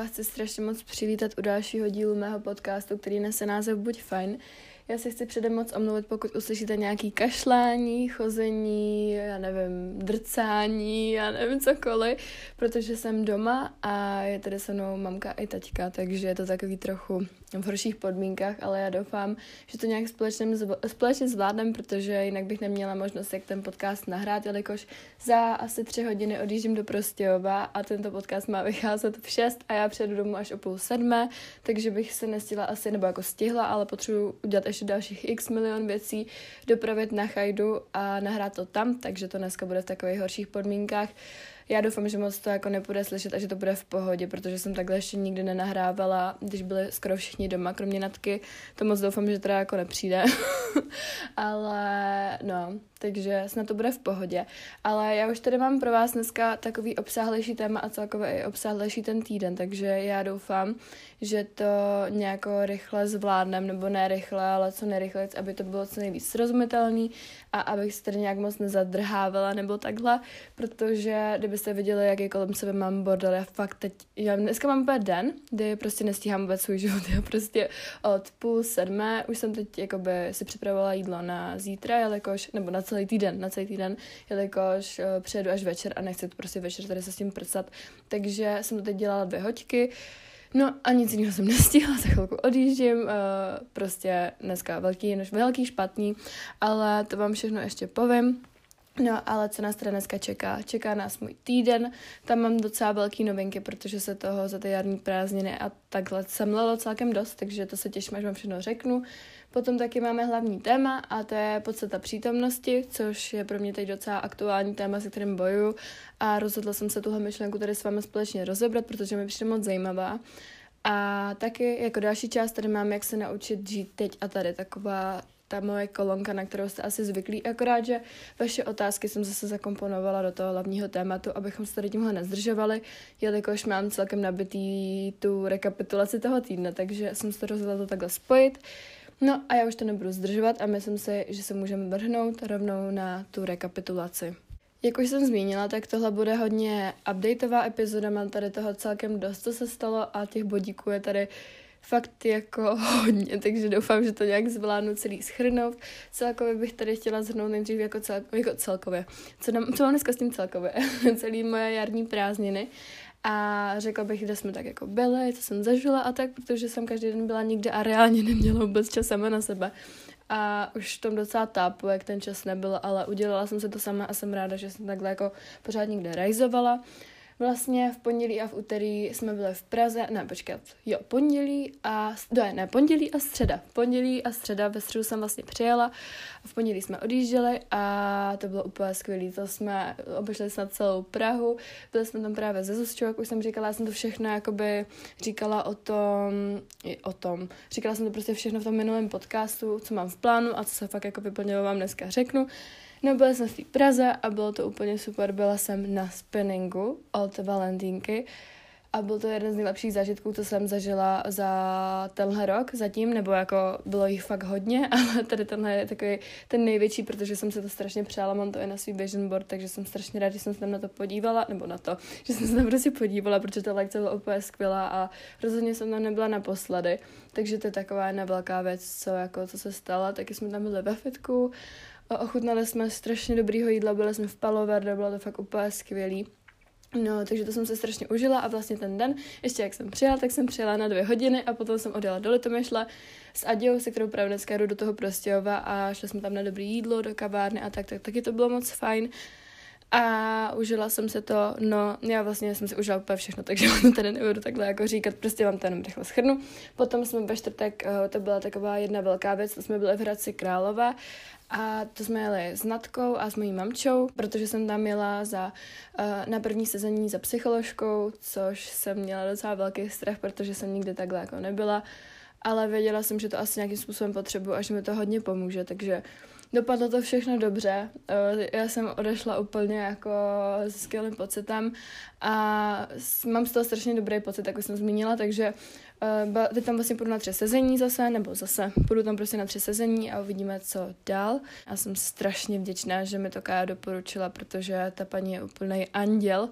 vás chci strašně moc přivítat u dalšího dílu mého podcastu, který nese název Buď fajn. Já se chci předem moc omluvit, pokud uslyšíte nějaký kašlání, chození, já nevím, drcání, já nevím cokoliv, protože jsem doma a je tady se mnou mamka i taťka, takže je to takový trochu v horších podmínkách, ale já doufám, že to nějak společně, společně zvládnem, protože jinak bych neměla možnost, jak ten podcast nahrát, jelikož za asi tři hodiny odjíždím do Prostějova a tento podcast má vycházet v šest a já přijedu domů až o půl sedmé, takže bych se nestihla asi, nebo jako stihla, ale potřebuji udělat ještě dalších x milion věcí, dopravit na Chajdu a nahrát to tam, takže to dneska bude v takových horších podmínkách. Já doufám, že moc to jako nebude slyšet a že to bude v pohodě, protože jsem takhle ještě nikdy nenahrávala, když byli skoro všichni doma, kromě Natky. To moc doufám, že teda jako nepřijde. Ale no, takže snad to bude v pohodě. Ale já už tady mám pro vás dneska takový obsáhlejší téma a celkově i obsáhlejší ten týden, takže já doufám, že to nějako rychle zvládnem, nebo ne rychle, ale co nejrychleji, aby to bylo co nejvíc srozumitelný a abych se tady nějak moc nezadrhávala nebo takhle, protože kdybyste viděli, jaký kolem sebe mám bordel, já fakt teď, já dneska mám úplně den, kdy prostě nestíhám vůbec svůj život, já prostě od půl sedmé už jsem teď jakoby si připravovala jídlo na zítra, jelikož, nebo na celý týden, na celý týden, jelikož uh, přijedu až večer a nechci to prostě večer tady se s tím prcat, takže jsem to teď dělala dvě hoďky, No a nic jiného jsem nestihla, za chvilku odjíždím, uh, prostě dneska velký, velký špatný, ale to vám všechno ještě povím. No, ale co nás teda dneska čeká? Čeká nás můj týden, tam mám docela velký novinky, protože se toho za ty jarní prázdniny a takhle semlelo celkem dost, takže to se těším, až vám všechno řeknu. Potom taky máme hlavní téma a to je podstata přítomnosti, což je pro mě teď docela aktuální téma, se kterým bojuju a rozhodla jsem se tuhle myšlenku tady s vámi společně rozebrat, protože mi přijde moc zajímavá. A taky jako další část tady mám, jak se naučit žít teď a tady, taková ta moje kolonka, na kterou jste asi zvyklí, akorát, že vaše otázky jsem zase zakomponovala do toho hlavního tématu, abychom se tady tímhle nezdržovali, jelikož mám celkem nabitý tu rekapitulaci toho týdne, takže jsem se rozhodla to takhle spojit. No a já už to nebudu zdržovat a myslím si, že se můžeme vrhnout rovnou na tu rekapitulaci. Jak už jsem zmínila, tak tohle bude hodně updateová epizoda, mám tady toho celkem dost, co se stalo a těch bodíků je tady fakt jako hodně, takže doufám, že to nějak zvládnu celý schrnout. Celkově bych tady chtěla zhrnout nejdřív jako, cel, jako celkově. Co, nám, co mám dneska s tím celkově? Celý moje jarní prázdniny. A řekla bych, kde jsme tak jako byli, co jsem zažila a tak, protože jsem každý den byla nikde a reálně neměla vůbec čas sama na sebe. A už v tom docela tápu, jak ten čas nebyl, ale udělala jsem se to sama a jsem ráda, že jsem takhle jako pořád někde rajzovala. Vlastně v pondělí a v úterý jsme byli v Praze, ne, počkat, jo, pondělí a, ne, ne, pondělí a středa. Pondělí a středa, ve středu jsem vlastně přijela, v pondělí jsme odjížděli a to bylo úplně skvělé. To jsme obešli snad celou Prahu, byli jsme tam právě ze Zuzčou, jak už jsem říkala, já jsem to všechno jakoby říkala o tom, o tom, říkala jsem to prostě všechno v tom minulém podcastu, co mám v plánu a co se fakt jako vyplnilo vám dneska řeknu. No byla jsem v té Praze a bylo to úplně super. Byla jsem na spinningu od Valentínky a byl to jeden z nejlepších zážitků, co jsem zažila za tenhle rok zatím, nebo jako bylo jich fakt hodně, ale tady tenhle je takový ten největší, protože jsem se to strašně přála, mám to i na svůj vision board, takže jsem strašně ráda, že jsem se tam na to podívala, nebo na to, že jsem se tam prostě podívala, protože ta lekce byla úplně skvělá a rozhodně jsem tam nebyla naposledy, takže to je taková jedna velká věc, co, jako, co se stala, taky jsme tam byli ve fitku, Ochutnali jsme strašně dobrýho jídla, byli jsme v Paloverde, bylo to fakt úplně skvělý. No, takže to jsem se strašně užila a vlastně ten den, ještě jak jsem přijela, tak jsem přijela na dvě hodiny a potom jsem odjela do Litomyšle s Adějou, se kterou právě dneska jdu do toho Prostějova a šli jsme tam na dobrý jídlo, do kavárny a tak, tak taky to bylo moc fajn. A užila jsem se to, no já vlastně jsem si užila úplně všechno, takže to tady nebudu takhle jako říkat, prostě vám to jenom rychle schrnu. Potom jsme ve čtvrtek, eh, to byla taková jedna velká věc, to jsme byli v Hradci Králové a to jsme jeli s Natkou a s mojí mamčou, protože jsem tam měla za, uh, na první sezení za psycholožkou, což jsem měla docela velký strach, protože jsem nikdy takhle jako nebyla, ale věděla jsem, že to asi nějakým způsobem potřebuji a že mi to hodně pomůže, takže dopadlo to všechno dobře. Uh, já jsem odešla úplně jako s skvělým pocitem a mám z toho strašně dobrý pocit, jako jsem zmínila, takže Uh, teď tam vlastně půjdu na tři sezení zase, nebo zase půjdu tam prostě na tři sezení a uvidíme, co dál. Já jsem strašně vděčná, že mi to Kája doporučila, protože ta paní je úplný anděl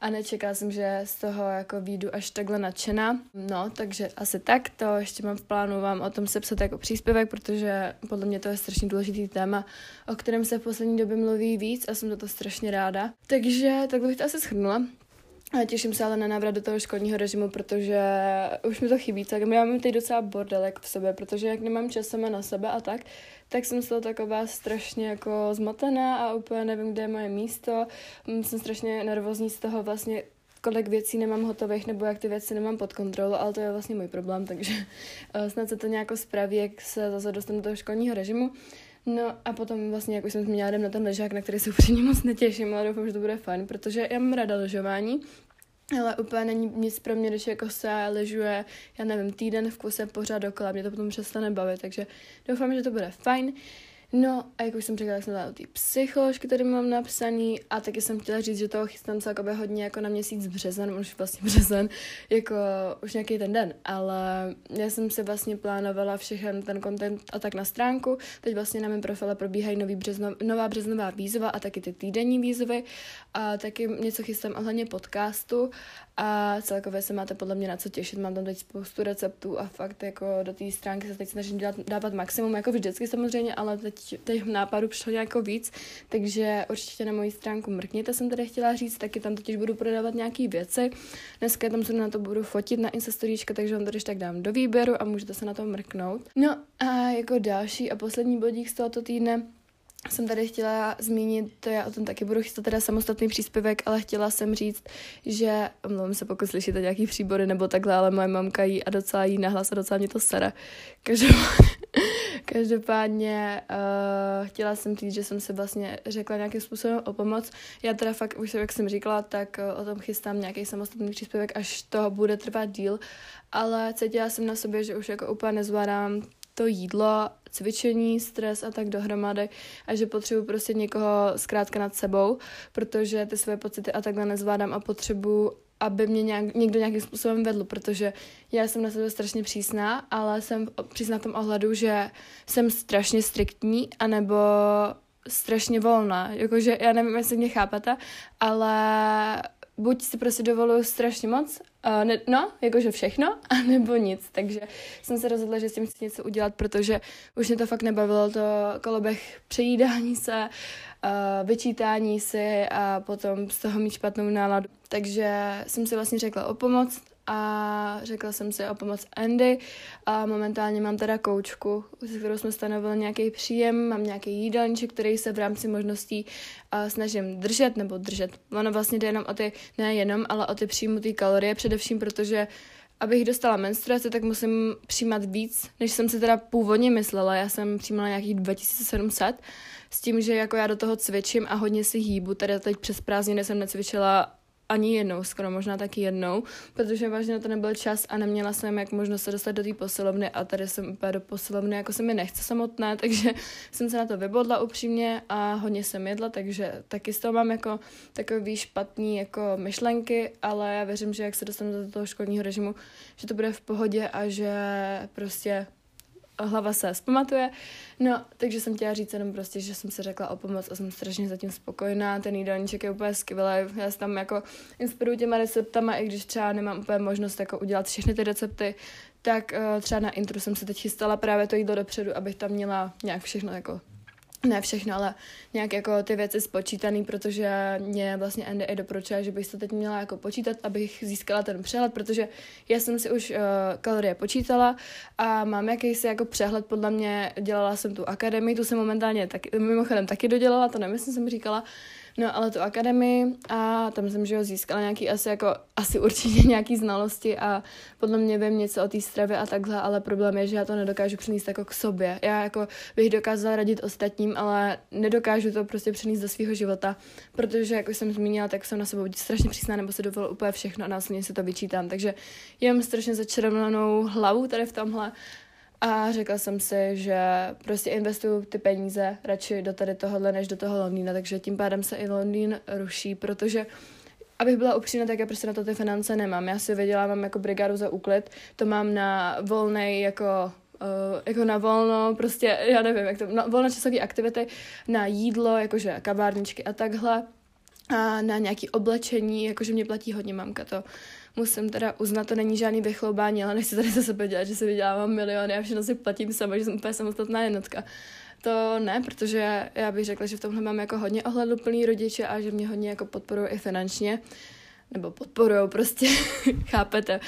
a nečekala jsem, že z toho jako výjdu až takhle nadšená. No, takže asi tak, to ještě mám v plánu vám o tom sepsat jako příspěvek, protože podle mě to je strašně důležitý téma, o kterém se v poslední době mluví víc a jsem za to strašně ráda. Takže takhle bych to asi shrnula. A těším se ale na návrat do toho školního režimu, protože už mi to chybí. Tak já mám teď docela bordelek v sobě, protože jak nemám čas sama na sebe a tak, tak jsem toho taková strašně jako zmatená a úplně nevím, kde je moje místo. Mm, jsem strašně nervózní z toho vlastně, kolik věcí nemám hotových nebo jak ty věci nemám pod kontrolou, ale to je vlastně můj problém, takže uh, snad se to nějak spraví, jak se zase dostanu do toho školního režimu. No a potom vlastně, jak už jsem zmínila, jdem na ten ležák, na který se upřímně moc netěším, ale doufám, že to bude fajn, protože já mám ráda ležování, ale úplně není nic pro mě, když jako se ležuje, já nevím, týden v kuse pořád dokola, mě to potom přestane bavit, takže doufám, že to bude fajn. No a jak už jsem řekla, jsem dala ty psycholožky, které mám napsaný a taky jsem chtěla říct, že toho chystám celkově hodně jako na měsíc březen, už vlastně březen, jako už nějaký ten den, ale já jsem si vlastně plánovala všechen ten content a tak na stránku, teď vlastně na mém profile probíhají nový březno, nová březnová výzva a taky ty týdenní výzvy. A taky něco chystám ohledně podcastu a celkově se máte podle mě na co těšit, mám tam teď spoustu receptů a fakt jako do té stránky se teď snažím dělat, dávat maximum, jako vždycky samozřejmě, ale teď těch nápadů přišlo nějakou víc, takže určitě na moji stránku mrkněte, jsem tady chtěla říct, taky tam totiž budu prodávat nějaké věci. Dneska tam se na to budu fotit na Instastoríčka, takže vám tady tak dám do výběru a můžete se na to mrknout. No a jako další a poslední bodík z tohoto týdne jsem tady chtěla zmínit, to já o tom taky budu chystat teda samostatný příspěvek, ale chtěla jsem říct, že, omlouvám se, pokud slyšíte nějaký příbory nebo takhle, ale moje mamka jí a docela jí nahlas a docela mě to sere. Každopádně, každopádně uh, chtěla jsem říct, že jsem se vlastně řekla nějakým způsobem o pomoc. Já teda fakt, už jak jsem říkala, tak uh, o tom chystám nějaký samostatný příspěvek, až to bude trvat díl, ale cítila jsem na sobě, že už jako úplně nezvládám to jídlo, cvičení, stres a tak dohromady a že potřebuji prostě někoho zkrátka nad sebou, protože ty své pocity a takhle nezvládám a potřebuji aby mě nějak, někdo nějakým způsobem vedl, protože já jsem na sebe strašně přísná, ale jsem přísná v tom ohledu, že jsem strašně striktní, anebo strašně volná. Jakože já nevím, jestli mě chápete, ale buď si prostě dovoluju strašně moc, uh, ne, no, jakože všechno, anebo nic. Takže jsem se rozhodla, že s tím chci něco udělat, protože už mě to fakt nebavilo, to koloběh přejídání se, uh, vyčítání si a potom z toho mít špatnou náladu. Takže jsem si vlastně řekla o pomoc, a řekla jsem si o pomoc Andy a momentálně mám teda koučku, se kterou jsme stanovili nějaký příjem, mám nějaký jídelníček, který se v rámci možností uh, snažím držet nebo držet. Ono vlastně jde jenom o ty, ne jenom, ale o ty přijmutý kalorie, především protože abych dostala menstruaci, tak musím přijímat víc, než jsem si teda původně myslela. Já jsem přijímala nějakých 2700 s tím, že jako já do toho cvičím a hodně si hýbu. Tady teď přes prázdniny jsem necvičila ani jednou, skoro možná taky jednou, protože vážně to nebyl čas a neměla jsem jak možnost se dostat do té posilovny a tady jsem úplně do posilovny, jako se mi nechce samotné, takže jsem se na to vybodla upřímně a hodně jsem jedla, takže taky z toho mám jako takový špatný jako myšlenky, ale já věřím, že jak se dostanu do toho školního režimu, že to bude v pohodě a že prostě hlava se zpamatuje. No, takže jsem chtěla říct jenom prostě, že jsem se řekla o pomoc a jsem strašně zatím spokojená. Ten jídelníček je úplně skvělý. Já se tam jako inspiruju těma receptama, i když třeba nemám úplně možnost jako udělat všechny ty recepty, tak uh, třeba na intro jsem se teď chystala právě to jídlo dopředu, abych tam měla nějak všechno jako ne všechno, ale nějak jako ty věci spočítaný, protože mě vlastně NDA doporučuje, že bych to teď měla jako počítat, abych získala ten přehled, protože já jsem si už uh, kalorie počítala a mám jakýsi jako přehled, podle mě dělala jsem tu akademii, tu jsem momentálně taky, mimochodem taky dodělala, to nevím, jsem říkala, No ale tu akademii a tam jsem, že ho získala nějaký asi jako, asi určitě nějaký znalosti a podle mě vím něco o té stravě a takhle, ale problém je, že já to nedokážu přenést jako k sobě. Já jako bych dokázala radit ostatním, ale nedokážu to prostě přenést do svého života, protože jako jsem zmínila, tak jsem na sebe strašně přísná nebo se dovolila úplně všechno a následně se to vyčítám. Takže mám strašně začervenou hlavu tady v tomhle a řekla jsem si, že prostě investuju ty peníze radši do tady tohohle, než do toho Londýna, takže tím pádem se i Londýn ruší, protože abych byla upřímná, tak já prostě na to ty finance nemám. Já si vydělávám jako brigádu za úklid, to mám na volnej jako Uh, jako na volno, prostě, já nevím, jak to, na volnočasové aktivity, na jídlo, jakože kavárničky a takhle, a na nějaké oblečení, jakože mě platí hodně mamka, to musím teda uznat, to není žádný vychloubání, ale nechci tady za sebe dělat, že si vydělávám miliony a všechno si platím sama, že jsem úplně samostatná jednotka. To ne, protože já bych řekla, že v tomhle mám jako hodně ohleduplný rodiče a že mě hodně jako podporují i finančně. Uh, nebo podporujou prostě, chápete.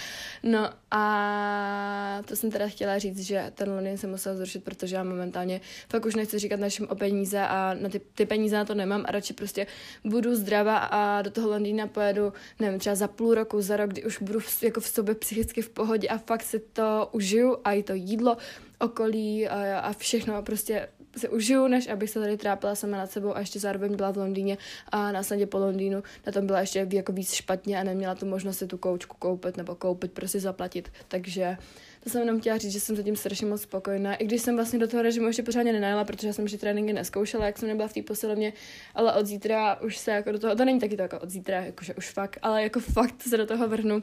No a to jsem teda chtěla říct, že ten Londýn jsem musela zrušit, protože já momentálně fakt už nechci říkat našim o peníze a na ty, ty peníze na to nemám a radši prostě budu zdravá a do toho Londýna pojedu, nevím, třeba za půl roku, za rok, kdy už budu v, jako v sobě psychicky v pohodě a fakt si to užiju a i to jídlo, okolí a, a všechno prostě si užiju, než abych se tady trápila sama nad sebou a ještě zároveň byla v Londýně a následně po Londýnu na tom byla ještě jako víc špatně a neměla tu možnost si tu koučku koupit nebo koupit, prostě zaplatit. Takže to jsem jenom chtěla říct, že jsem zatím strašně moc spokojená. I když jsem vlastně do toho režimu ještě pořádně nenajela, protože jsem ještě tréninky neskoušela, jak jsem nebyla v té posilovně, ale od zítra už se jako do toho, to není taky to jako od zítra, jakože už fakt, ale jako fakt se do toho vrhnu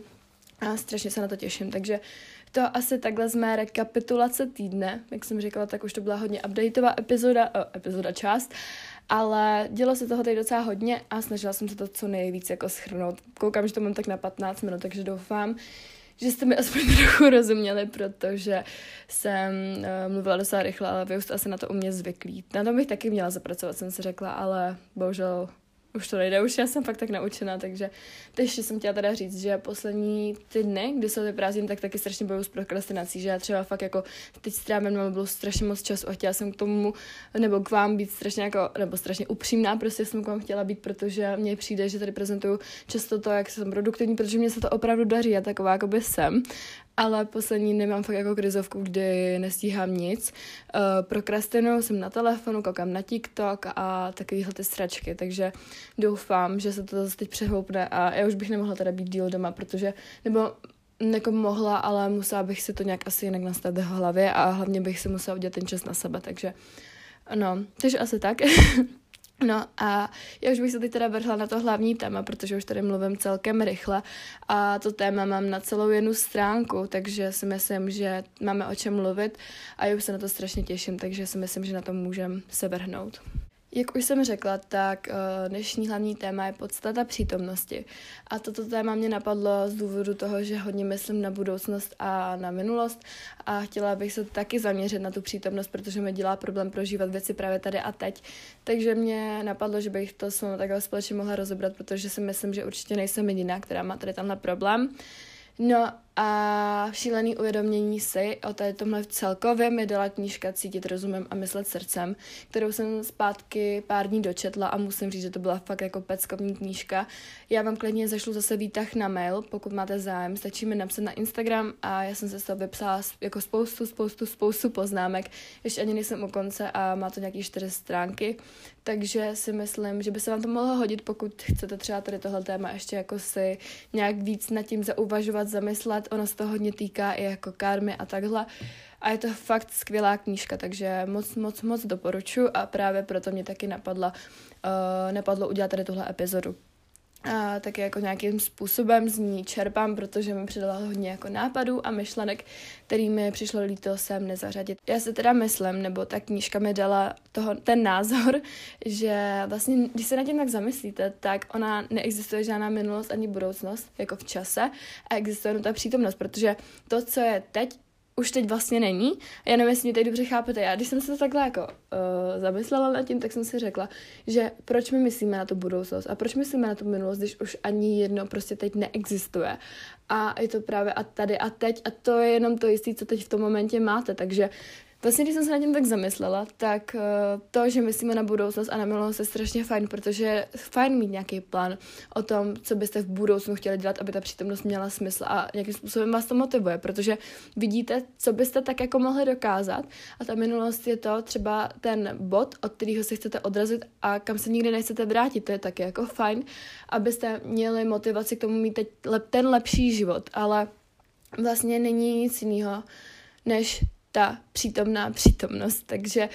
a strašně se na to těším. Takže to asi takhle z mé rekapitulace týdne. Jak jsem říkala, tak už to byla hodně updateová epizoda, oh, epizoda část, ale dělo se toho tady docela hodně a snažila jsem se to co nejvíc jako schrnout. Koukám, že to mám tak na 15 minut, takže doufám, že jste mi aspoň trochu rozuměli, protože jsem uh, mluvila docela rychle, ale vy už jste asi na to u mě zvyklí. Na tom bych taky měla zapracovat, jsem si řekla, ale bohužel už to nejde, už já jsem fakt tak naučená, takže to ještě jsem chtěla teda říct, že poslední ty dny, kdy se vyprázím, tak taky strašně bojuju s prokrastinací, že já třeba fakt jako teď strávím na mobilu strašně moc času a chtěla jsem k tomu, nebo k vám být strašně jako, nebo strašně upřímná, prostě jsem k vám chtěla být, protože mně přijde, že tady prezentuju často to, jak jsem produktivní, protože mě se to opravdu daří, já taková jako by jsem ale poslední nemám fakt jako krizovku, kdy nestíhám nic. Uh, prokrastinuju, jsem na telefonu, koukám na TikTok a takovýhle ty sračky, takže doufám, že se to zase teď přehoupne a já už bych nemohla teda být díl doma, protože, nebo jako mohla, ale musela bych si to nějak asi jinak nastavit v hlavě a hlavně bych si musela udělat ten čas na sebe, takže no, takže asi tak. No a já už bych se teď teda vrhla na to hlavní téma, protože už tady mluvím celkem rychle a to téma mám na celou jednu stránku, takže si myslím, že máme o čem mluvit a já už se na to strašně těším, takže si myslím, že na to můžeme se vrhnout. Jak už jsem řekla, tak uh, dnešní hlavní téma je podstata přítomnosti. A toto téma mě napadlo z důvodu toho, že hodně myslím na budoucnost a na minulost a chtěla bych se taky zaměřit na tu přítomnost, protože mi dělá problém prožívat věci právě tady a teď. Takže mě napadlo, že bych to s vámi takhle společně mohla rozebrat, protože si myslím, že určitě nejsem jediná, která má tady tenhle problém. No a šílený uvědomění si o tomhle celkově mi dala knížka Cítit rozumem a myslet srdcem, kterou jsem zpátky pár dní dočetla a musím říct, že to byla fakt jako peckovní knížka. Já vám klidně zašlu zase výtah na mail, pokud máte zájem, stačí mi napsat na Instagram a já jsem se z toho vypsala jako spoustu, spoustu, spoustu poznámek, ještě ani nejsem u konce a má to nějaký čtyři stránky, takže si myslím, že by se vám to mohlo hodit, pokud chcete třeba tady tohle téma ještě jako si nějak víc nad tím zauvažovat, zamyslet ono se to hodně týká i jako karmy a takhle. A je to fakt skvělá knížka, takže moc, moc, moc doporučuji a právě proto mě taky napadla, uh, napadlo udělat tady tuhle epizodu. A taky jako nějakým způsobem z ní čerpám, protože mi přidala hodně jako nápadů a myšlenek, který mi přišlo líto sem nezařadit. Já si teda myslím, nebo ta knížka mi dala toho, ten názor, že vlastně, když se na tím tak zamyslíte, tak ona neexistuje žádná minulost ani budoucnost, jako v čase, a existuje jenom ta přítomnost, protože to, co je teď, už teď vlastně není. Já nevím, jestli mě teď dobře chápete. Já, když jsem se takhle jako uh, zamyslela nad tím, tak jsem si řekla, že proč my myslíme na tu budoucnost a proč myslíme na tu minulost, když už ani jedno prostě teď neexistuje. A je to právě a tady a teď a to je jenom to jistý, co teď v tom momentě máte. Takže Vlastně, když jsem se na tím tak zamyslela, tak uh, to, že myslíme na budoucnost a na minulost je strašně fajn, protože je fajn mít nějaký plán o tom, co byste v budoucnu chtěli dělat, aby ta přítomnost měla smysl a nějakým způsobem vás to motivuje, protože vidíte, co byste tak jako mohli dokázat a ta minulost je to třeba ten bod, od kterého se chcete odrazit a kam se nikdy nechcete vrátit, to je taky jako fajn, abyste měli motivaci k tomu mít teď ten lepší život, ale vlastně není nic jiného, než ta přítomná přítomnost. Takže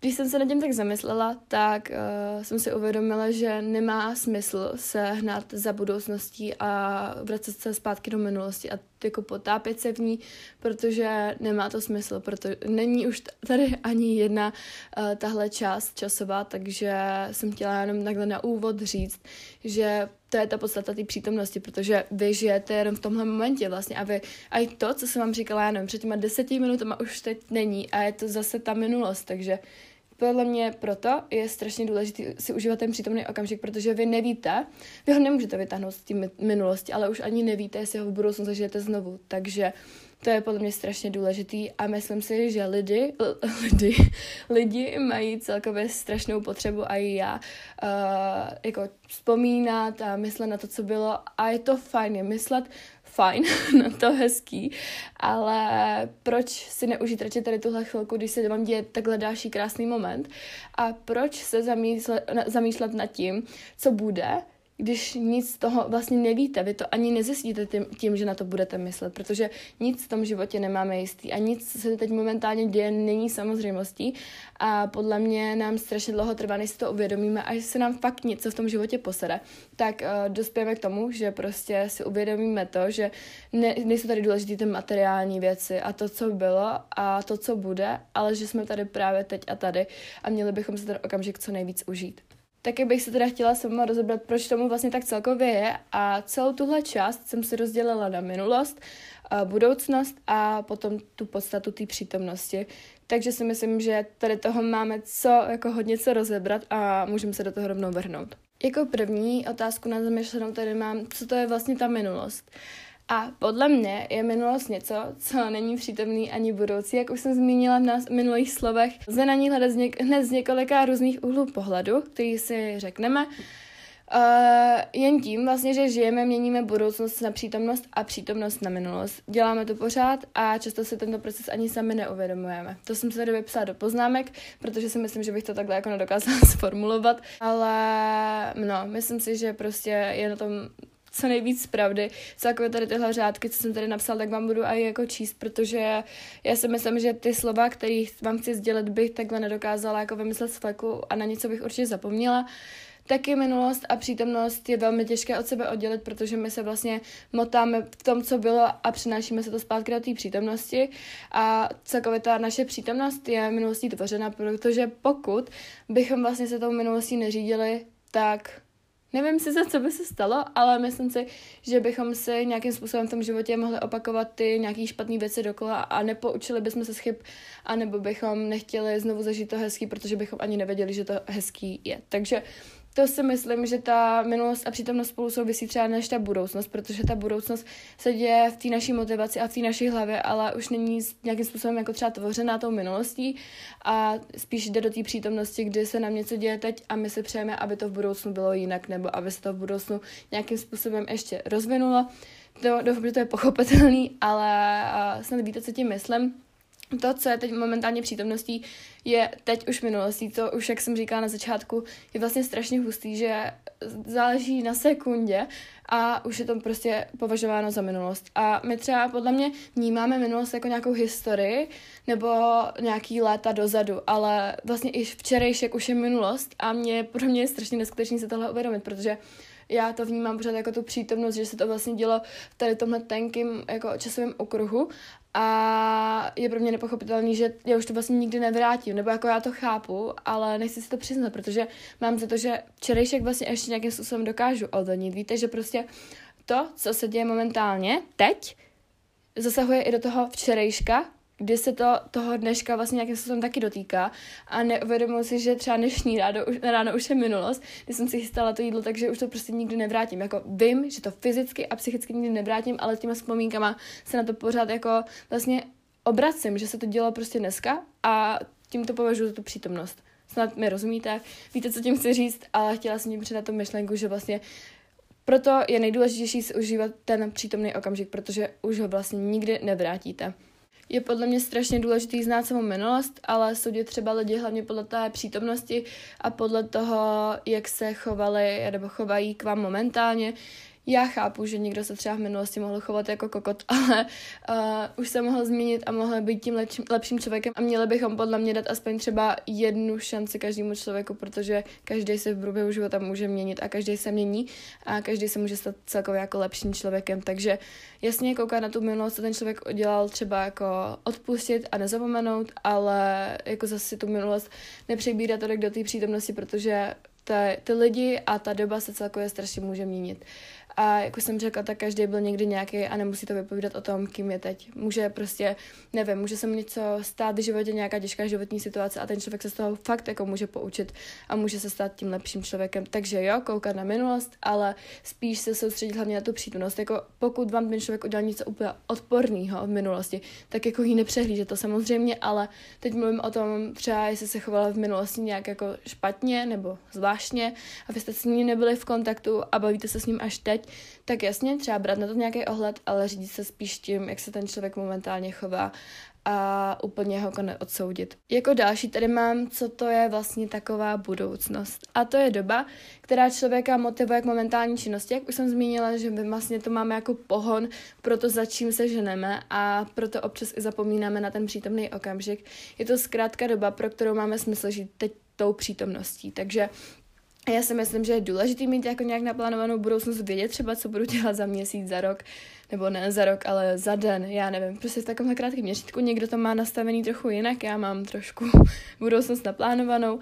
Když jsem se nad tím tak zamyslela, tak uh, jsem si uvědomila, že nemá smysl se hnat za budoucností a vracet se zpátky do minulosti a jako potápět se v ní, protože nemá to smysl, protože není už tady ani jedna uh, tahle část časová, takže jsem chtěla jenom takhle na úvod říct, že to je ta podstata té přítomnosti, protože vy žijete jenom v tomhle momentě vlastně a vy, a i to, co jsem vám říkala, já nevím, před těma deseti minutama už teď není a je to zase ta minulost, takže podle mě proto je strašně důležité si užívat ten přítomný okamžik, protože vy nevíte, vy ho nemůžete vytáhnout z té minulosti, ale už ani nevíte, jestli ho v budoucnu zažijete znovu. Takže to je podle mě strašně důležitý a myslím si, že lidi, lidi, lidi mají celkově strašnou potřebu a i já uh, jako vzpomínat a myslet na to, co bylo a je to fajn, je myslet fajn, na to hezký, ale proč si neužít radši tady tuhle chvilku, když se vám děje takhle další krásný moment? A proč se zamýšlet, zamýšlet nad tím, co bude, když nic z toho vlastně nevíte, vy to ani nezjistíte tím, tím, že na to budete myslet, protože nic v tom životě nemáme jistý a nic, se teď momentálně děje, není samozřejmostí a podle mě nám strašně dlouho trvá, než si to uvědomíme a že se nám fakt něco v tom životě posede, tak uh, dospějeme k tomu, že prostě si uvědomíme to, že ne, nejsou tady důležité ty materiální věci a to, co bylo a to, co bude, ale že jsme tady právě teď a tady a měli bychom se ten okamžik co nejvíc užít. Taky bych se teda chtěla sama rozebrat, proč tomu vlastně tak celkově je a celou tuhle část jsem si rozdělila na minulost, budoucnost a potom tu podstatu té přítomnosti. Takže si myslím, že tady toho máme co, jako hodně co rozebrat a můžeme se do toho rovnou vrhnout. Jako první otázku na zamýšlenou tady mám, co to je vlastně ta minulost. A podle mě je minulost něco, co není přítomný ani budoucí, jak už jsem zmínila v nás minulých slovech. Lze na ní hledat z něk- hned z několika různých úhlů pohledu, který si řekneme. Uh, jen tím vlastně, že žijeme, měníme budoucnost na přítomnost a přítomnost na minulost. Děláme to pořád a často si tento proces ani sami neuvědomujeme. To jsem se tady vypsala do poznámek, protože si myslím, že bych to takhle jako nedokázala sformulovat, ale no, myslím si, že prostě je na tom co nejvíc pravdy. Celkově tady tyhle řádky, co jsem tady napsal, tak vám budu i jako číst, protože já si myslím, že ty slova, které vám chci sdělit, bych takhle nedokázala jako vymyslet z fleku a na něco bych určitě zapomněla. Taky minulost a přítomnost je velmi těžké od sebe oddělit, protože my se vlastně motáme v tom, co bylo a přinášíme se to zpátky do té přítomnosti a celkově ta naše přítomnost je minulostí tvořena, protože pokud bychom vlastně se tou minulostí neřídili, tak Nevím si, za co by se stalo, ale myslím si, že bychom si nějakým způsobem v tom životě mohli opakovat ty nějaký špatné věci dokola a nepoučili bychom se z chyb, anebo bychom nechtěli znovu zažít to hezký, protože bychom ani nevěděli, že to hezký je. Takže to si myslím, že ta minulost a přítomnost spolu souvisí třeba než ta budoucnost, protože ta budoucnost se děje v té naší motivaci a v té naší hlavě, ale už není nějakým způsobem jako třeba tvořená tou minulostí a spíš jde do té přítomnosti, kdy se nám něco děje teď a my si přejeme, aby to v budoucnu bylo jinak nebo aby se to v budoucnu nějakým způsobem ještě rozvinulo. To, doufám, že to je pochopitelný, ale snad víte, co tím myslím to, co je teď momentálně přítomností, je teď už minulostí. To už, jak jsem říkala na začátku, je vlastně strašně hustý, že záleží na sekundě a už je to prostě považováno za minulost. A my třeba podle mě vnímáme minulost jako nějakou historii nebo nějaký léta dozadu, ale vlastně i včerejšek už je minulost a mě pro mě je strašně neskutečný se tohle uvědomit, protože já to vnímám pořád jako tu přítomnost, že se to vlastně dělo v tady tomhle tenkým jako časovém okruhu a je pro mě nepochopitelný, že já už to vlastně nikdy nevrátím, nebo jako já to chápu, ale nechci si to přiznat, protože mám za to, že včerejšek vlastně ještě nějakým způsobem dokážu ovlivnit. Víte, že prostě to, co se děje momentálně, teď, zasahuje i do toho včerejška, kdy se to toho dneška vlastně nějakým způsobem taky dotýká a neuvědomuji si, že třeba dnešní ráno ráno už je minulost, kdy jsem si chystala to jídlo, takže už to prostě nikdy nevrátím. Jako vím, že to fyzicky a psychicky nikdy nevrátím, ale těma vzpomínkama se na to pořád jako vlastně obracím, že se to dělo prostě dneska a tím to považuji za tu přítomnost. Snad mi rozumíte, víte, co tím chci říct, ale chtěla jsem tím předat tu myšlenku, že vlastně proto je nejdůležitější si užívat ten přítomný okamžik, protože už ho vlastně nikdy nevrátíte je podle mě strašně důležitý znát svou minulost, ale soudit třeba lidi hlavně podle té přítomnosti a podle toho, jak se chovali nebo chovají k vám momentálně, já chápu, že někdo se třeba v minulosti mohl chovat jako kokot, ale uh, už se mohl změnit a mohl být tím lepším, lepším člověkem a měli bychom podle mě dát aspoň třeba jednu šanci každému člověku, protože každý se v průběhu života může měnit a každý se mění a každý se může stát celkově jako lepším člověkem, takže jasně koukat na tu minulost, co ten člověk udělal, třeba jako odpustit a nezapomenout, ale jako zase tu minulost nepřebírat tolik do té přítomnosti, protože ty lidi a ta doba se celkově strašně může měnit. A jak už jsem řekla, tak každý byl někdy nějaký a nemusí to vypovídat o tom, kým je teď. Může prostě, nevím, může se mu něco stát v životě, nějaká těžká životní situace a ten člověk se z toho fakt jako může poučit a může se stát tím lepším člověkem. Takže jo, koukat na minulost, ale spíš se soustředit hlavně na tu přítomnost. Jako pokud vám ten člověk udělal něco úplně odporného v minulosti, tak jako ji nepřehlíže to samozřejmě, ale teď mluvím o tom třeba, jestli se chovala v minulosti nějak jako špatně nebo zvláštně a vy jste s ním nebyli v kontaktu a bavíte se s ním až teď, tak jasně, třeba brát na to nějaký ohled, ale řídit se spíš tím, jak se ten člověk momentálně chová a úplně ho jako neodsoudit. Jako další tady mám, co to je vlastně taková budoucnost. A to je doba, která člověka motivuje k momentální činnosti, jak už jsem zmínila, že my vlastně to máme jako pohon pro to, za čím se ženeme a proto občas i zapomínáme na ten přítomný okamžik. Je to zkrátka doba, pro kterou máme smysl žít teď tou přítomností. Takže já si myslím, že je důležité mít jako nějak naplánovanou budoucnost, vědět třeba, co budu dělat za měsíc, za rok, nebo ne za rok, ale za den, já nevím, prostě v takovém krátkém měřítku, někdo to má nastavený trochu jinak, já mám trošku budoucnost naplánovanou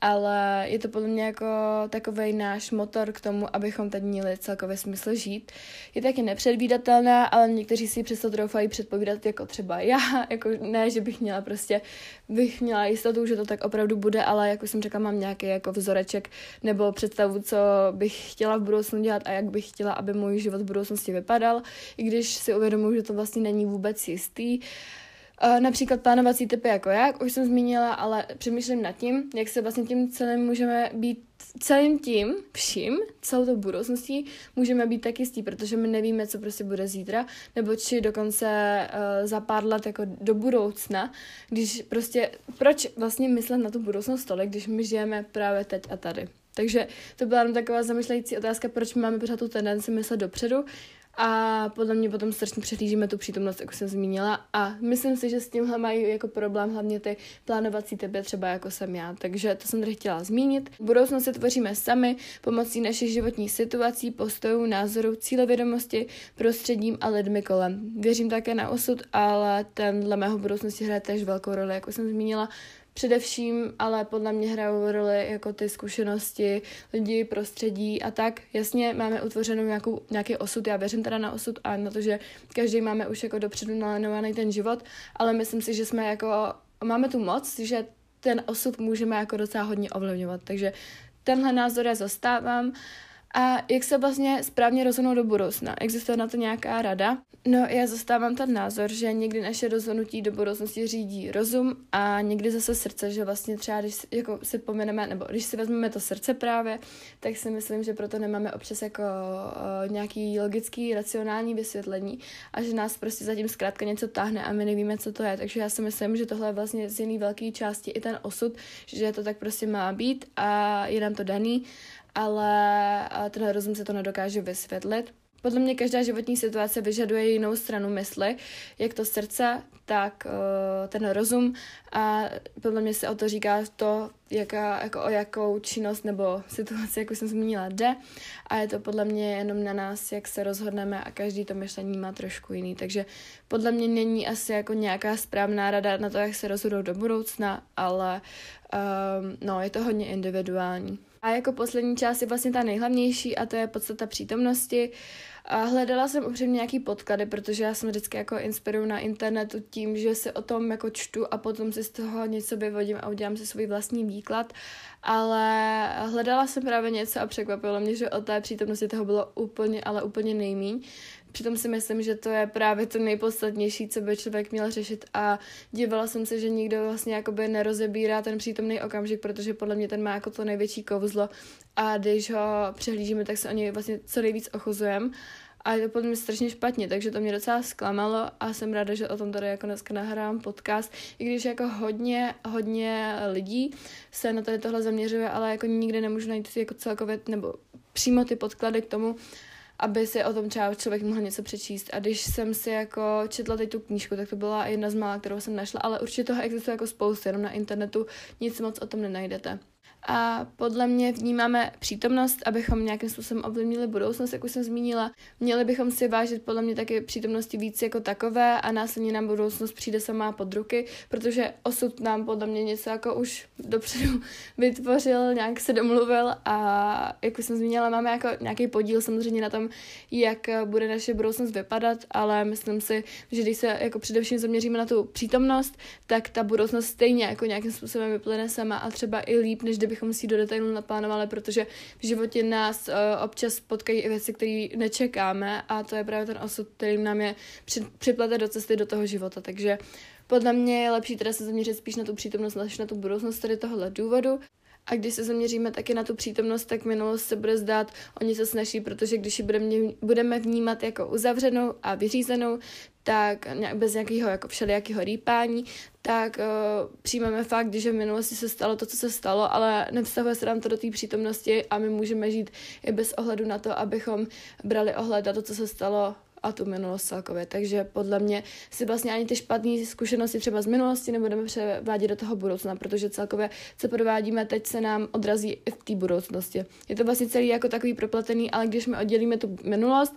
ale je to podle mě jako takový náš motor k tomu, abychom teď měli celkově smysl žít. Je taky nepředvídatelná, ale někteří si přesto troufají předpovídat jako třeba já, jako ne, že bych měla prostě, bych měla jistotu, že to tak opravdu bude, ale jako jsem řekla, mám nějaký jako vzoreček nebo představu, co bych chtěla v budoucnu dělat a jak bych chtěla, aby můj život v budoucnosti vypadal, i když si uvědomuji, že to vlastně není vůbec jistý. Uh, například plánovací typy jako já, jak už jsem zmínila, ale přemýšlím nad tím, jak se vlastně tím celým můžeme být celým tím vším, celou tou budoucností můžeme být tak jistí, protože my nevíme, co prostě bude zítra, nebo či dokonce uh, za pár let jako do budoucna, když prostě, proč vlastně myslet na tu budoucnost tolik, když my žijeme právě teď a tady. Takže to byla jenom taková zamýšlející otázka, proč máme pořád tu tendenci myslet dopředu a podle mě potom strašně přehlížíme tu přítomnost, jak jsem zmínila. A myslím si, že s tímhle mají jako problém hlavně ty plánovací typy, třeba jako jsem já. Takže to jsem tady chtěla zmínit. Budoucnost si tvoříme sami pomocí našich životních situací, postojů, názorů, cílevědomosti, prostředím a lidmi kolem. Věřím také na osud, ale ten dle mého budoucnosti hraje též velkou roli, jako jsem zmínila Především ale podle mě hrajou roli jako ty zkušenosti, lidi, prostředí a tak. Jasně máme utvořenou nějakou, nějaký osud, já věřím teda na osud a na to, že každý máme už jako dopředu nalenovaný ten život, ale myslím si, že jsme jako, máme tu moc, že ten osud můžeme jako docela hodně ovlivňovat, takže tenhle názor já zastávám a jak se vlastně správně rozhodnout do budoucna? Existuje na to nějaká rada? No, já zastávám ten názor, že někdy naše rozhodnutí do budoucnosti řídí rozum a někdy zase srdce, že vlastně třeba, když jako si pomeneme, nebo když si vezmeme to srdce právě, tak si myslím, že proto nemáme občas jako uh, nějaký logický, racionální vysvětlení a že nás prostě zatím zkrátka něco táhne a my nevíme, co to je. Takže já si myslím, že tohle je vlastně z jiný velké části i ten osud, že to tak prostě má být a je nám to daný ale ten rozum se to nedokáže vysvětlit. Podle mě každá životní situace vyžaduje jinou stranu mysli, jak to srdce, tak uh, ten rozum a podle mě se o to říká to, jaká, jako o jakou činnost nebo situaci, jako jsem zmínila, jde a je to podle mě jenom na nás, jak se rozhodneme a každý to myšlení má trošku jiný, takže podle mě není asi jako nějaká správná rada na to, jak se rozhodnout do budoucna, ale um, no, je to hodně individuální. A jako poslední část je vlastně ta nejhlavnější a to je podstata přítomnosti. A hledala jsem upřímně nějaký podklady, protože já jsem vždycky jako inspiruju na internetu tím, že se o tom jako čtu a potom si z toho něco vyvodím a udělám si svůj vlastní výklad. Ale hledala jsem právě něco a překvapilo mě, že o té přítomnosti toho bylo úplně, ale úplně nejmíň. Přitom si myslím, že to je právě to nejpodstatnější, co by člověk měl řešit. A dívala jsem se, že nikdo vlastně jakoby nerozebírá ten přítomný okamžik, protože podle mě ten má jako to největší kouzlo. A když ho přehlížíme, tak se o něj vlastně co nejvíc ochuzujeme. A je to podle mě strašně špatně, takže to mě docela zklamalo a jsem ráda, že o tom tady jako dneska nahrávám podcast, i když jako hodně, hodně lidí se na tady tohle zaměřuje, ale jako nikdy nemůžu najít jako celkově nebo přímo ty podklady k tomu, aby si o tom třeba člověk mohl něco přečíst. A když jsem si jako četla teď tu knížku, tak to byla jedna z mála, kterou jsem našla, ale určitě toho existuje jako spousta, jenom na internetu nic moc o tom nenajdete a podle mě vnímáme přítomnost, abychom nějakým způsobem ovlivnili budoucnost, jak už jsem zmínila. Měli bychom si vážit podle mě taky přítomnosti víc jako takové a následně nám budoucnost přijde sama pod ruky, protože osud nám podle mě něco jako už dopředu vytvořil, nějak se domluvil a jak už jsem zmínila, máme jako nějaký podíl samozřejmě na tom, jak bude naše budoucnost vypadat, ale myslím si, že když se jako především zaměříme na tu přítomnost, tak ta budoucnost stejně jako nějakým způsobem vyplyne sama a třeba i líp, než kdybychom si do detailu naplánovali, protože v životě nás uh, občas potkají i věci, které nečekáme a to je právě ten osud, který nám je při, připlete do cesty do toho života. Takže podle mě je lepší teda se zaměřit spíš na tu přítomnost, než na tu budoucnost tady tohohle důvodu. A když se zaměříme taky na tu přítomnost, tak minulost se bude zdát o něco snaží, protože když ji budeme, vnímat jako uzavřenou a vyřízenou, tak bez nějakého jako všelijakého rýpání, tak uh, přijmeme fakt, že v minulosti se stalo to, co se stalo, ale nevztahuje se nám to do té přítomnosti a my můžeme žít i bez ohledu na to, abychom brali ohled na to, co se stalo a tu minulost celkově. Takže podle mě si vlastně ani ty špatné zkušenosti třeba z minulosti nebudeme převádět do toho budoucna, protože celkově, co provádíme teď, se nám odrazí i v té budoucnosti. Je to vlastně celý jako takový propletený, ale když my oddělíme tu minulost,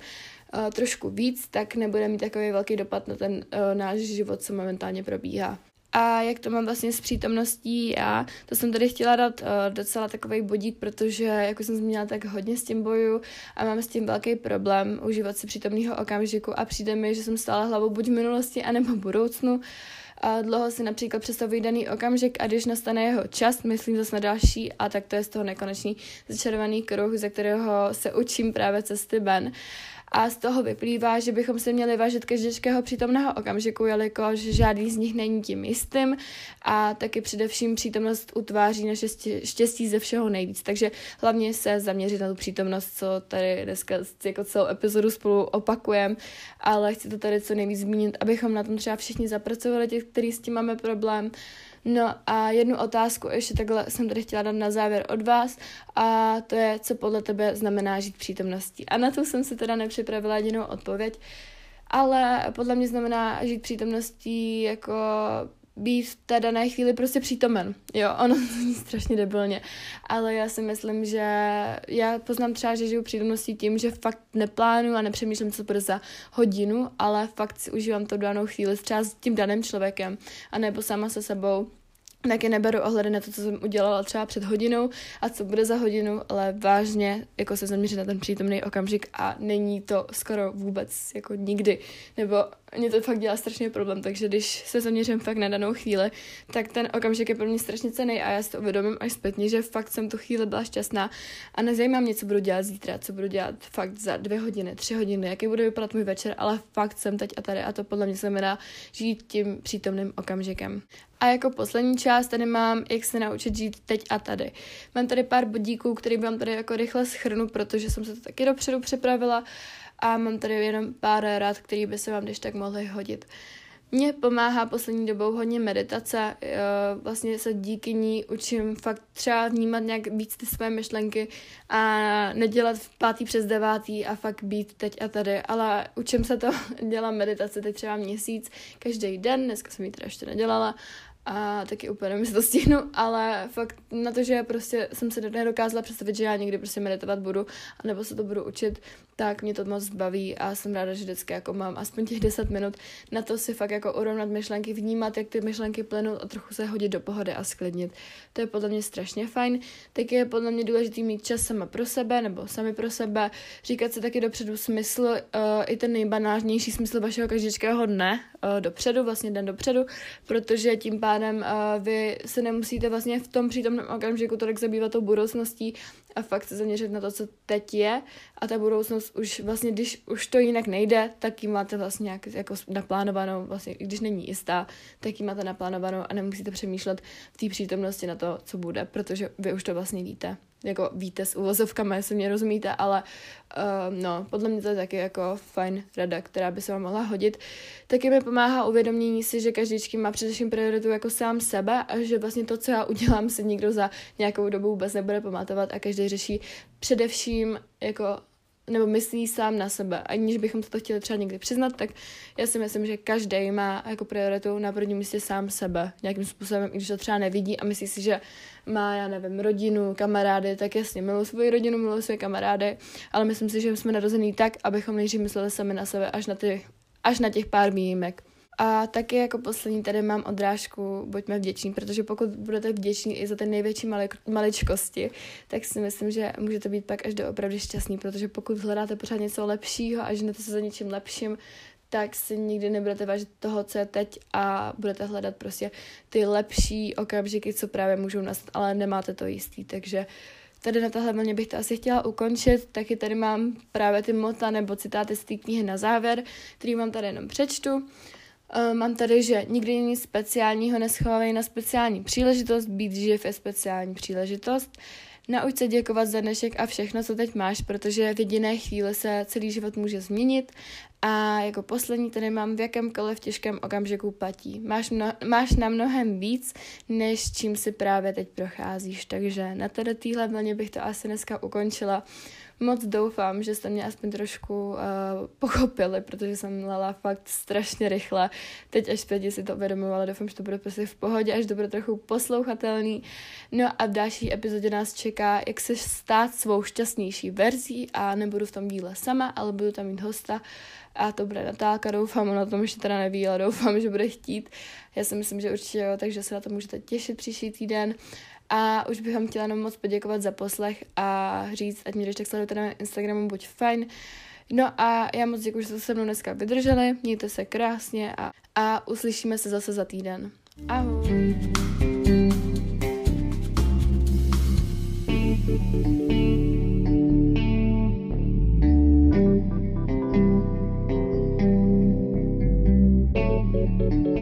uh, trošku víc, tak nebude mít takový velký dopad na ten uh, náš život, co momentálně probíhá. A jak to mám vlastně s přítomností já, to jsem tady chtěla dát uh, docela takový bodík, protože, jako jsem zmínila, tak hodně s tím boju a mám s tím velký problém užívat si přítomného okamžiku a přijde mi, že jsem stála hlavou buď v minulosti, anebo v budoucnu. A dlouho si například představuji daný okamžik a když nastane jeho čas, myslím zase na další a tak to je z toho nekonečný začarovaný kruh, ze kterého se učím právě cesty ven. A z toho vyplývá, že bychom se měli vážit každého přítomného okamžiku, jelikož žádný z nich není tím jistým. A taky především přítomnost utváří naše štěstí ze všeho nejvíc. Takže hlavně se zaměřit na tu přítomnost, co tady dneska jako celou epizodu spolu opakujeme, ale chci to tady co nejvíc zmínit, abychom na tom třeba všichni zapracovali, těch, kteří s tím máme problém, No a jednu otázku ještě takhle jsem tady chtěla dát na závěr od vás a to je, co podle tebe znamená žít přítomností. A na to jsem si teda nepřipravila jedinou odpověď, ale podle mě znamená žít přítomností jako být v té dané chvíli prostě přítomen. Jo, ono zní strašně debilně, ale já si myslím, že já poznám třeba, že žiju přítomností tím, že fakt neplánuju a nepřemýšlím, co bude za hodinu, ale fakt si užívám to danou chvíli třeba s tím daným člověkem, a nebo sama se sebou taky neberu ohledy na to, co jsem udělala třeba před hodinou a co bude za hodinu, ale vážně jako se zaměřit na ten přítomný okamžik a není to skoro vůbec jako nikdy, nebo mě to fakt dělá strašně problém, takže když se zaměřím fakt na danou chvíli, tak ten okamžik je pro mě strašně cený a já si to uvědomím až zpětně, že fakt jsem tu chvíli byla šťastná a nezajímá mě, co budu dělat zítra, co budu dělat fakt za dvě hodiny, tři hodiny, jaký bude vypadat můj večer, ale fakt jsem teď a tady a to podle mě znamená žít tím přítomným okamžikem. A jako poslední část tady mám, jak se naučit žít teď a tady. Mám tady pár bodíků, který vám tady jako rychle schrnu, protože jsem se to taky dopředu připravila a mám tady jenom pár rád, který by se vám když tak mohly hodit. Mně pomáhá poslední dobou hodně meditace, eh, vlastně se díky ní učím fakt třeba vnímat nějak víc ty své myšlenky a nedělat v pátý přes devátý a fakt být teď a tady, ale učím se to, dělám meditace teď třeba měsíc, každý den, dneska jsem ji teda ještě nedělala a taky úplně nevím, to stihnu, ale fakt na to, že prostě jsem se nedokázala představit, že já někdy prostě meditovat budu, nebo se to budu učit, tak mě to moc baví a jsem ráda, že vždycky jako mám aspoň těch 10 minut na to si fakt jako urovnat myšlenky, vnímat, jak ty myšlenky plynou a trochu se hodit do pohody a sklidnit. To je podle mě strašně fajn. Taky je podle mě důležitý mít čas sama pro sebe nebo sami pro sebe, říkat si taky dopředu smysl, uh, i ten nejbanážnější smysl vašeho každého dne dopředu, vlastně den dopředu, protože tím pádem uh, vy se nemusíte vlastně v tom přítomném okamžiku tolik zabývat tou budoucností a fakt se zaměřit na to, co teď je a ta budoucnost už vlastně, když už to jinak nejde, tak ji máte vlastně nějak jako naplánovanou, vlastně když není jistá, tak ji máte naplánovanou a nemusíte přemýšlet v té přítomnosti na to, co bude, protože vy už to vlastně víte jako víte s uvozovkami, jestli mě rozumíte, ale uh, no, podle mě to je taky jako fajn rada, která by se vám mohla hodit. Taky mi pomáhá uvědomění si, že každý má především prioritu jako sám sebe a že vlastně to, co já udělám, si nikdo za nějakou dobu vůbec nebude pamatovat a každý řeší především jako nebo myslí sám na sebe. Aniž bychom to chtěli třeba někdy přiznat, tak já si myslím, že každý má jako prioritu na prvním místě sám sebe nějakým způsobem, i když to třeba nevidí a myslí si, že má, já nevím, rodinu, kamarády, tak jasně, miluji svoji rodinu, miluji své kamarády, ale myslím si, že jsme narození tak, abychom nejdřív mysleli sami na sebe až na, ty, až na těch pár výjimek. A taky jako poslední tady mám odrážku, buďme vděční, protože pokud budete vděční i za ty největší mali, maličkosti, tak si myslím, že můžete být pak až do opravdu šťastný, protože pokud hledáte pořád něco lepšího a ženete se za něčím lepším, tak si nikdy nebudete vážit toho, co je teď a budete hledat prostě ty lepší okamžiky, co právě můžou nastat, ale nemáte to jistý, takže tady na tahle vlně bych to asi chtěla ukončit, taky tady mám právě ty mota nebo citáty z té knihy na závěr, který vám tady jenom přečtu. Uh, mám tady, že nikdy nic speciálního neschovávej na speciální příležitost, být živ je speciální příležitost. Nauč se děkovat za dnešek a všechno, co teď máš, protože v jediné chvíli se celý život může změnit. A jako poslední tady mám v jakémkoliv těžkém okamžiku platí. Máš, mno, máš na mnohem víc, než čím si právě teď procházíš. Takže na tady téhle vlně bych to asi dneska ukončila moc doufám, že jste mě aspoň trošku uh, pochopili, protože jsem lala fakt strašně rychle. Teď až zpětě si to uvědomuji, ale doufám, že to bude prostě v pohodě, až to bude trochu poslouchatelný. No a v další epizodě nás čeká, jak se stát svou šťastnější verzí a nebudu v tom díle sama, ale budu tam mít hosta a to bude Natálka, doufám, ona tom ještě teda neví, ale doufám, že bude chtít. Já si myslím, že určitě jo, takže se na to můžete těšit příští týden. A už bych vám chtěla jenom moc poděkovat za poslech a říct, ať mě když tak sledujete na Instagramu, buď fajn. No a já moc děkuji, že jste se mnou dneska vydrželi, mějte se krásně a, a uslyšíme se zase za týden. Ahoj! thank you